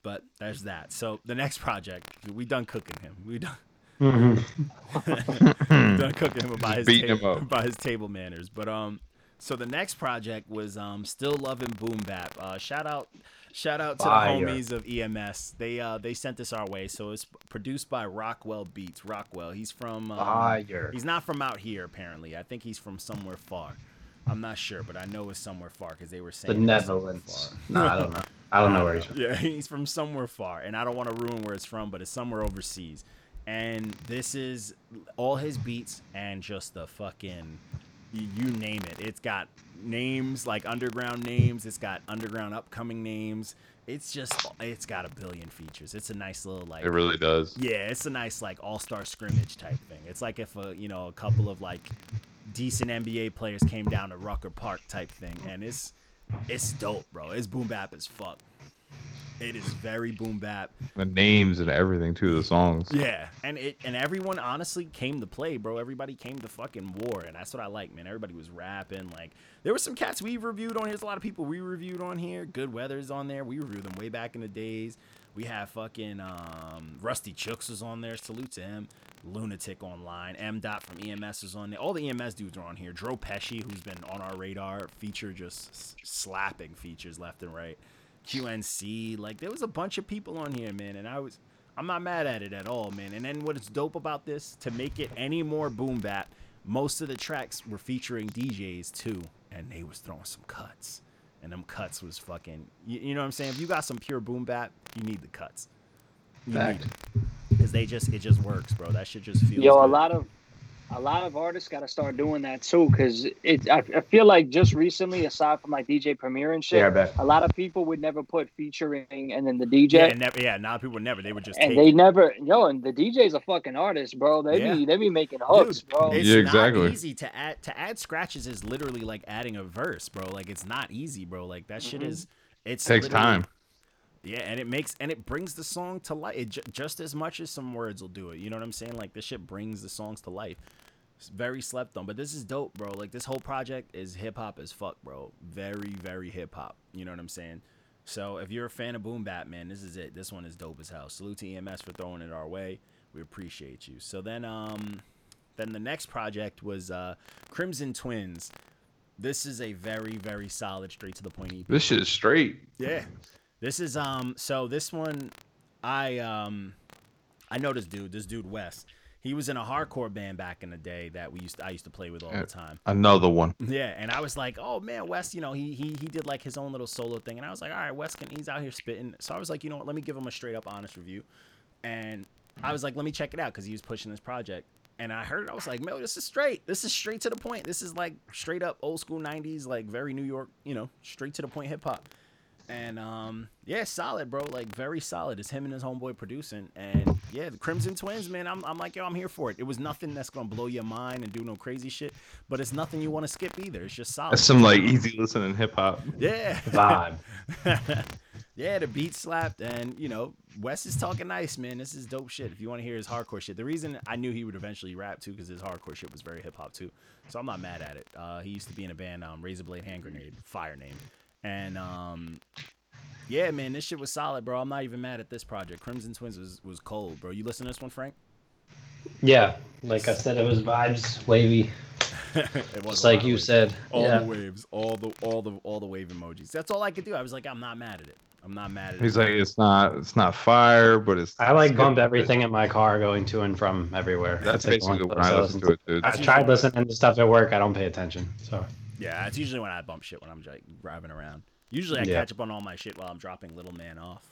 But there's that. So the next project, we done cooking him. We done,
Mhm.
done cooking him by his
Beating him
by his table manners. But um, so the next project was um, still loving Boom Bap. Uh, shout out. Shout out to
Fire.
the homies of EMS. They uh they sent this our way. So it's produced by Rockwell Beats. Rockwell. He's from um,
Fire.
He's not from out here, apparently. I think he's from somewhere far. I'm not sure, but I know it's somewhere far because they were saying the
Netherlands.
far.
No, I don't know. I don't know where he's from.
Yeah, he's from somewhere far, and I don't want to ruin where it's from, but it's somewhere overseas. And this is all his beats and just the fucking you, name it. It's got names like underground names. It's got underground upcoming names. It's just it's got a billion features. It's a nice little like
It really does.
yeah, it's a nice like all-star scrimmage type thing. It's like if a you know a couple of like decent NBA players came down to Rucker Park type thing, and it's it's dope, bro. It's boom bap as fuck. It is very boom bap.
The names and everything too. The songs.
Yeah, and it and everyone honestly came to play, bro. Everybody came to fucking war, and that's what I like, man. Everybody was rapping. Like there were some cats we reviewed on here. There's a lot of people we reviewed on here. Good Weather's on there. We reviewed them way back in the days. We have fucking um, Rusty Chooks was on there. Salute to him. Lunatic online. M Dot from EMS is on there. All the EMS dudes are on here. Dro Pesci, who's been on our radar, feature just s- slapping features left and right. QNC, like there was a bunch of people on here, man, and I was I'm not mad at it at all, man. And then what's dope about this, to make it any more boom bap, most of the tracks were featuring DJs too, and they was throwing some cuts. And them cuts was fucking you, you know what I'm saying? If you got some pure boom bap, you need the cuts. You
Fact.
Because they just it just works, bro. That shit just feels
Yo, a lot of a lot of artists got to start doing that too, because it. I, I feel like just recently, aside from like DJ Premier and shit,
Yeah,
a lot of people would never put featuring and then the DJ.
Yeah, never, yeah, now people never. They would just
and
take
they
it.
never, yo, and the DJ's a fucking artist, bro. They
Yeah.
be they be making hooks,
Dude,
bro.
It's
Yeah,
not
exactly.
easy to add to add scratches is literally like adding a verse, bro. Like it's not easy, bro. Like that shit
Mhm.
is it's
Takes time.
Yeah, and it makes and it brings the song to life it, ju- just as much as some words will do it. You know what I'm saying? Like this shit brings the songs to life. It's very slept on, but this is dope, bro. Like this whole project is hip hop as fuck, bro. Very, very hip hop. You know what I'm saying? So if you're a fan of Boom Bap, man, this is it. This one is dope as hell. Salute to EMS for throwing it our way. We appreciate you. So then, um, then the next project was uh, Crimson Twins. This is a very, very solid, straight to the point EP.
This shit is straight.
Yeah. This is um so this one I um I know this dude, this dude West. He was in a hardcore band back in the day that we used to, I used to play with all the time.
Another one.
Yeah, and I was like, "Oh man, Wes, you know, he he he did like his own little solo thing." And I was like, "All right, Wes can he's out here spitting." So I was like, "You know what? Let me give him a straight up honest review." And I was like, "Let me check it out cuz he was pushing this project." And I heard it, I was like, "Man, this is straight. This is straight to the point. This is like straight up old school 90s like very New York, you know, straight to the point hip hop." And um, yeah, solid, bro. Like very solid. It's him and his homeboy producing. And yeah, the Crimson Twins, man. I'm, I'm like, yo, I'm here for it. It was nothing that's gonna blow your mind and do no crazy shit, but it's nothing you want to skip either. It's just solid.
That's some like easy listening hip hop.
yeah.
Vibe.
yeah, the beat slapped, and you know, Wes is talking nice, man. This is dope shit. If you want to hear his hardcore shit, the reason I knew he would eventually rap too, because his hardcore shit was very hip hop too. So I'm not mad at it. Uh, he used to be in a band, um, Razor Blade Hand Grenade, fire name, and um, yeah, man, this shit was solid, bro. I'm not even mad at this project. Crimson Twins was was cold, bro. You listen to this one, Frank?
Yeah, like I said, it was vibes, wavy,
it was
just like you said.
All
yeah.
the waves, all the all the all the wave emojis. That's all I could do. I was like, I'm not mad at it. I'm not mad at
He's
it.
He's like, it's not, it's not fire, but it's.
I like
it's
bump everything in my car going to and from everywhere.
That's
like
basically
one of
when I
those
listen to it, dude.
I tried listening to stuff at work. I don't pay attention. So
Yeah, it's usually when I bump shit when I'm like driving around. Usually I
Yeah.
catch up on all my shit while I'm dropping Little Man off,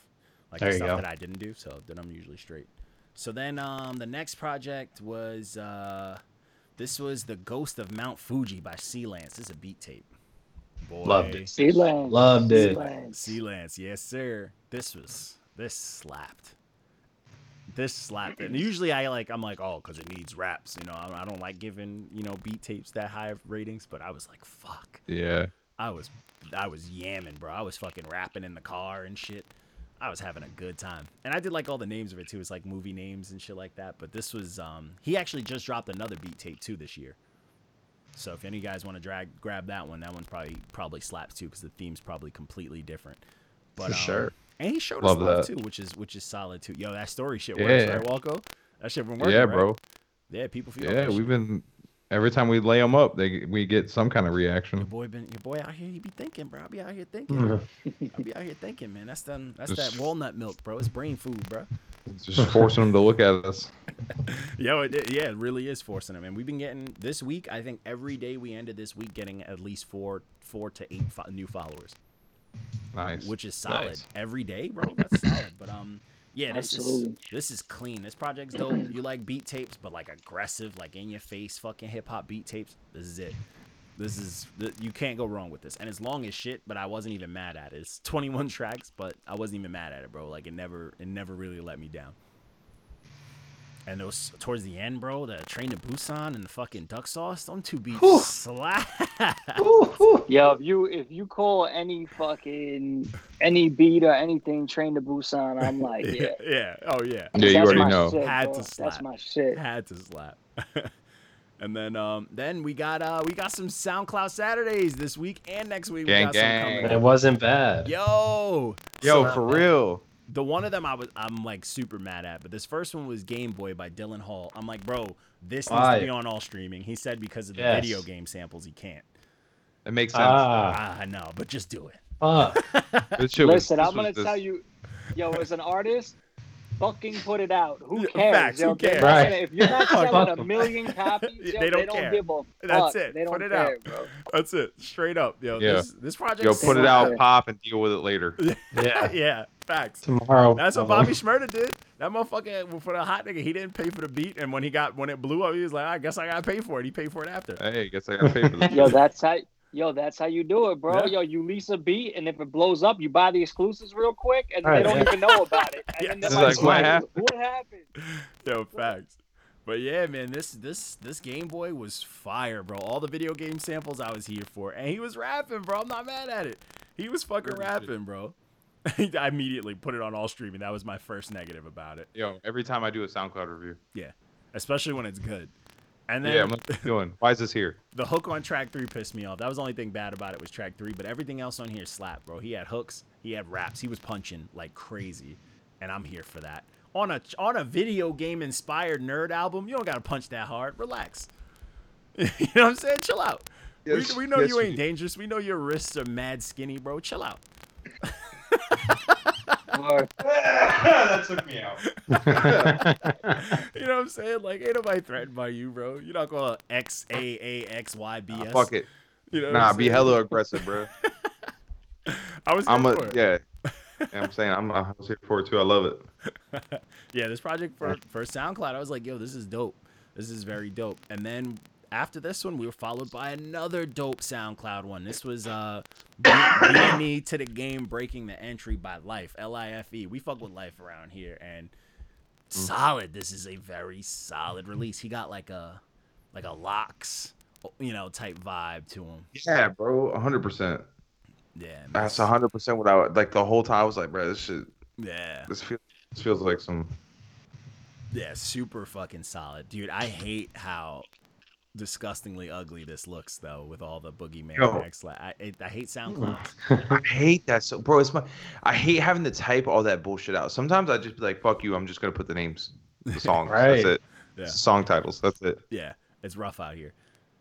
like
There
the
you
stuff
go.
that I didn't do. So then I'm usually straight. So then um the next project was uh this was the Ghost of Mount Fuji by Sea Lance. This is a beat tape. Boy,
Loved it.
Sealand.
Loved it.
Sea Lance, yes sir. This was this slapped. This slapped. And usually I like I'm like oh because it needs raps. You know I, I don't like giving you know beat tapes that high of ratings, but I was like fuck.
Yeah.
I was I was yamming, bro. I was fucking rapping in the car and shit. I was having a good time. And I did like all the names of it too. It's like movie names and shit like that. But this was um he actually just dropped another beat tape too this year. So if any of you guys want to drag grab that one, that one probably probably slaps too because the theme's probably completely different. But
For
um,
sure.
And he showed
Love
us love
that.
too, which is which is solid too. Yo, that story shit works,
Yeah.
right, Walco? That shit been working.
Yeah,
right?
bro.
Yeah, people feel
Yeah,
that
we've
shit.
been every time we lay them up, they we get some kind of reaction.
Your
reaction.
boy been your boy out here. He be thinking, bro. I be out here thinking. I be out here thinking, man. That's them. That's
Just-
that walnut milk, bro. It's brain food, bro.
It's just forcing them to look at us.
Yo, it, it- yeah, it really is forcing them. And we've been getting this week. I think every day we ended this week getting at least four, four to eight fo- new followers,
Nice.
which is solid
Nice.
every day, bro. That's solid. But um, yeah, this
Absolutely.
is this is clean. This project's dope. You like beat tapes, but like aggressive, like in your face, fucking hip hop beat tapes. This is it. This is you can't go wrong with this. And it's long as shit, but I wasn't even mad at it. It's 21 tracks, but I wasn't even mad at it, bro. Like it never it never really let me down. And those towards the end, bro, the train to Busan and the fucking duck sauce, them two beats
Whew.
slap.
Yeah, if you if you call any fucking any beat or anything train to Busan, I'm like, yeah.
yeah. Oh yeah.
Yeah, you
That's
already
my
know.
Shit,
Had
bro.
to slap.
That's my shit.
Had to slap. and then um then we got uh we got some SoundCloud Saturdays this week and next week.
Gang,
we got some
gang.
coming.
It wasn't bad.
Yo,
Yo,
So-
for real.
The one of them I was I'm like super mad at, but this first one was Game Boy by Dylan Hall. I'm like, bro, this needs to be on all streaming. He said because of the
Yes.
video game samples, he can't.
It makes sense.
Ah,
Ah, I know, but just do it.
fuck.
This was-
Listen, I'm gonna
this-
tell you, yo, as an artist, fucking put it out. Who cares?
facts,
yo,
who cares?
Right.
If you're not selling a million copies, yo,
They
they
don't
don't,
care.
give a fuck.
That's it.
They don't
Put it
care,
out.
bro.
That's it. Straight up, yo.
Yeah.
This this project.
Yo, put it out, pop, and deal with it later.
Yeah.
yeah, facts.
Tomorrow.
That's what. Bobby Shmurda did. That motherfucker for the hot nigga, he didn't pay for the beat, and when he got when it blew up, he was like, I guess I gotta pay for it. He paid for it after.
Hey, guess I gotta pay for this.
Yo, that's how. Yo, that's how you do it, bro.
Yeah.
Yo, you lease a beat, and if it blows up, you buy the exclusives real quick, and
Right,
they don't
yeah.
even know about it. And
Yeah.
then like,
like, what
"What-
happened?"
What happened?
Yo, facts. But yeah, man, this this this Game Boy was fire, bro. All the video game samples I was here for, and he was rapping, bro. I'm not mad at it. He was fucking
Word shit.
rapping, bro. I immediately put it on all streaming. That was my first negative about it.
Yo, every time I do a SoundCloud review.
Yeah, especially when it's good. And then
Yeah, I'm like, doing. Why is this here?
the hook on track three pissed me off. That was the only thing bad about it was track three, but everything else on here slapped, bro. He had hooks, he had raps, he was punching like crazy, and I'm here for that. On a on a video game inspired nerd album, you don't gotta punch that hard. Relax. you know what I'm saying? Chill out.
Yes,
we, we know
yes,
you ain't dangerous. We know your wrists are mad skinny, bro. Chill out.
That took me out.
You know what I'm saying? Like, ain't nobody threatened by you, bro. You're not gonna X A A X Y B S.
Fuck it.
You know
Nah, be hella aggressive, bro.
I was
I'm a yeah. Yeah, I'm saying I'm, I was here for it too. I love it.
yeah, this project for for SoundCloud, I was like, yo, this is dope. This is very dope. And then after this one, we were followed by another dope SoundCloud one. This was uh BNE to the game breaking the entry by Life, L I F E. We fuck with Life around here and solid. This is a very solid release. He got like a like a locks, you know, type vibe to him.
Yeah, bro, 100. percent
Yeah. man.
That's 100 percent what I like. The whole time I was like, bro, this shit.
Yeah.
This feels. This feels like some.
Yeah, super fucking solid, dude. I hate how disgustingly ugly this looks though with all the boogeyman oh.
Yo.
next. I, I I hate SoundCloud. Hmm.
I hate that so bro. It's my I hate having to type all that bullshit out. Sometimes I just be like, fuck you, I'm just gonna put the names, the songs.
Right.
That's it.
Yeah.
Song titles. That's it.
Yeah, it's rough out here.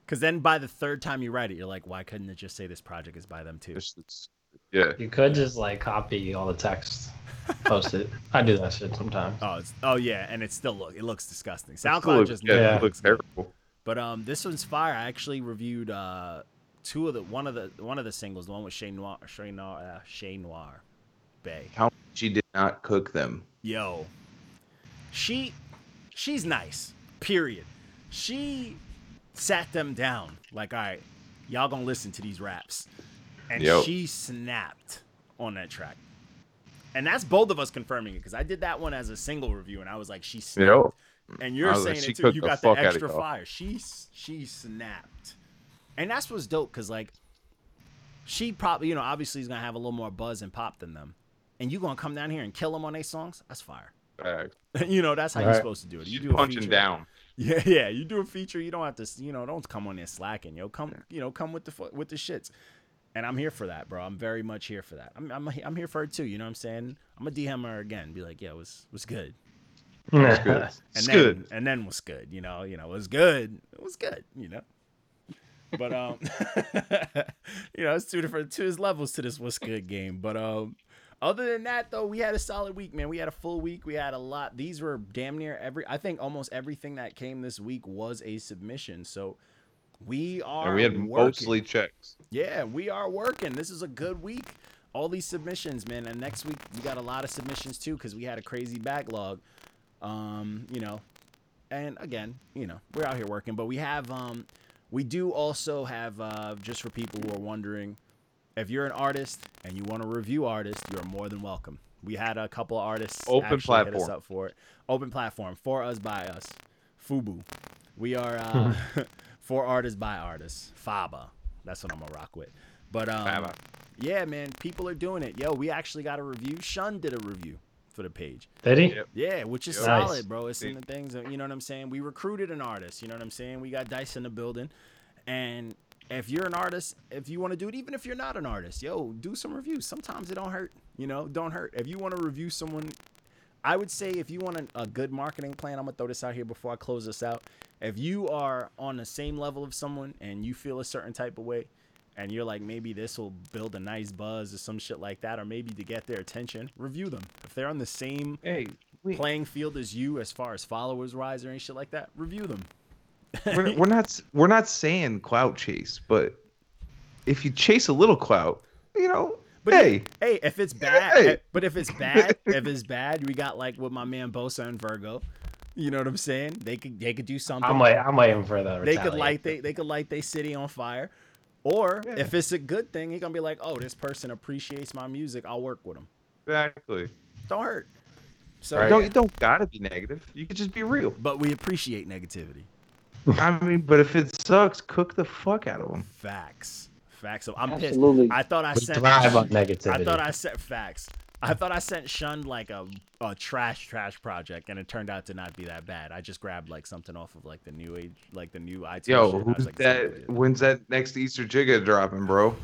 Cause then by the third time you write it, you're like, why couldn't it just say this project is by them too?
It's- it's- yeah.
You could just like copy all the text, post it. I do that shit sometimes.
Oh, it's oh yeah, and it still look it looks disgusting.
It
SoundCloud
looks-
just
yeah,
Yeah.
it looks terrible.
But um, this one's fire. I actually reviewed uh two of the one of the one of the singles, the one with Shay Noir, Shay Noir, uh, Shay Noir, Bay.
How she did not cook them.
Yo, she she's nice. Period. She sat them down like, all right, y'all gonna listen to these raps, and
Yo.
she snapped on that track. And that's both of us confirming it because I did that one as a single review, and I was like, she snapped.
Yo.
And you're
I was like,
saying it too. You got the
fuck outta
extra fire. She she snapped, and that's what's dope because like, she probably you know obviously is gonna have a little more buzz and pop than them, and you gonna come down here and kill them on their songs. That's fire.
Uh,
you know that's how you're supposed to do it. You
she's
do a
punching
feature.
down.
Yeah, yeah. You do a feature. You don't have to. You know, don't come on there slacking. Yo, come. You know, come with the with the shits. And I'm here for that, bro. I'm very much here for that. I'm I'm, I'm here for it too. You know what I'm saying? I'm gonna DM her again. Be like, yeah, it was was good.
It's good.
And
It's
then,
good.
And then was good. You know, you know, it was good. It was good. You know. But um, you know, it's two different two levels to this what's good game. But um, other than that though, we had a solid week, man. We had a full week. We had a lot. These were damn near every. I think almost everything that came this week was a submission. So we are.
And we had
working.
mostly checks.
Yeah, we are working. This is a good week. All these submissions, man. And next week we got a lot of submissions too because we had a crazy backlog. Um, you know, and again, you know, we're out here working, but we have um, we do also have uh, just for people who are wondering, if you're an artist and you want to review artists, you're more than welcome. We had a couple of artists
Open
actually hit us up for it. Open platform for us by us. Fubu. We are uh, for artists by artists. Faba. That's what I'm gonna rock with. But um,
Faba.
yeah, man, people are doing it. Yo, we actually got a review. Shun did a review for the page.
Did he?
Yep.
Yeah, which is
Yep.
Nice.
solid, bro. It's in the things. that- You know what I'm saying? We recruited an artist. You know what I'm saying? We got Dice in the building, and if you're an artist, if you want to do it, even if you're not an artist, yo, do some reviews. Sometimes it don't hurt. You know, don't hurt. If you want to review someone, I would say if you want a, a good marketing plan, I'm gonna throw this out here before I close this out. If you are on the same level of someone and you feel a certain type of way, and you're like maybe this will build a nice buzz or some shit like that, or maybe to get their attention, review them. If they're on the same
Hey, we,
playing field as you as far as followers rise or any shit like that, review them.
we're, we're not we're not saying clout chase, but if you chase a little clout, you know,
But
hey,
if, hey, if it's bad,
Hey.
but if it's bad, if it's bad, we got like with my man Bosa and Virgo. You know what I'm saying? They could they could do something.
I'm wait. I'm waiting for the.
they could light they they could light their city on fire. Or
Yeah.
if it's a good thing, you're gonna be like, oh, this person appreciates my music. I'll work with him."
exactly.
Don't hurt. So,
You don't you don't gotta be negative. You could just be real.
but we appreciate negativity.
I mean, but if it sucks, cook the fuck out of them.
Facts. Facts. So I'm
Absolutely.
pissed. I thought I
We
sent.
thrive on negativity.
I thought I sent facts. I thought I sent Shun like a, a trash trash project, and it turned out to not be that bad. I just grabbed like something off of like the new age, like the new IT.
Yo,
shit, and I was
who's
like,
that? When's that next Easter Jigga dropping, bro?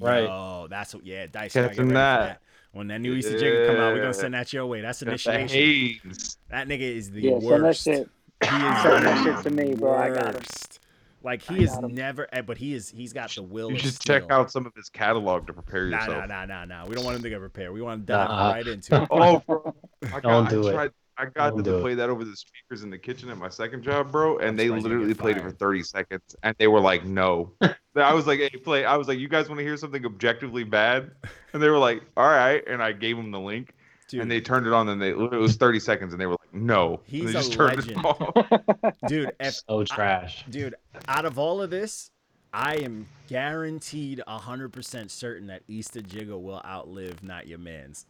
Right.
Oh, that's what. Yeah, Dice. you gotta
Catching that.
that. When that new Easter Jigga come out, we're gonna send that your way. That's
Got the
initiation.
haze.
That nigga is the
Yeah, send that
worst.
shit.
He is
Send that
the
shit to me, bro. I got it.
Worst. Like
I
he is
him.
never, eh, but he is. He's got the will.
You
of
should check out some of his catalog to prepare
Nah,
yourself.
nah, nah, nah, nah. We don't want him to get prepared. We want to dive
Uh-uh.
right into it.
Oh, bro. I got,
Don't do
I
it.
I got
Don't
them
do
to
it.
play that over the speakers in the kitchen at my second job, bro, and
I'm
they
surprised you didn't
literally played it for 30 seconds, and they were like, "No." I was like, "Hey, play." I was like, "You guys want to hear something objectively bad?" And they were like, "All right." And I gave them the link,
Dude,
and they turned it on, and they it was 30 seconds, and they were like, "No."
He's
they
a
just turned
legend. dude, if,
so trash.
dude, out of all of this, I am guaranteed hundred percent certain that Easter Jigga will outlive Not Your Man's.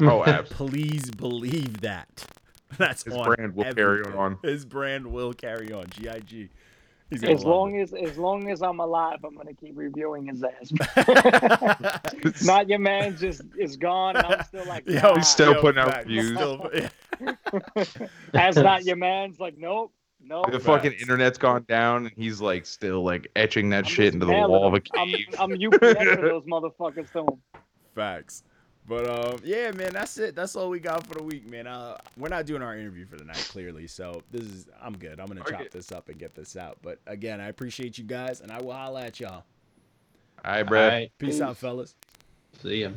oh, abs.
Please believe that. That's
His
on
brand will carry on.
His brand will carry on. Gig. He's gonna
As long as as long as I'm alive, I'm gonna keep reviewing his ass. Not your man just is gone, and I'm still like,
Yo.
He's still
yo,
putting out
facts.
views.
Still-
as not your man's like, nope, No,
The fucking
Facts.
internet's gone down, and he's like still like etching that
I'm
shit into the
mailing
wall of a cave.
I'm, I'm UPS those motherfuckers to 'em.
Facts. But um, yeah, man, that's it. That's all we got for the week, man. Uh, we're not doing our interview for the night, clearly. So this is I'm good. I'm gonna
Okay.
chop this up and get this out. But again, I appreciate you guys, and I will holla at y'all.
All right, Brad.
All right.
Peace, out, fellas.
See ya.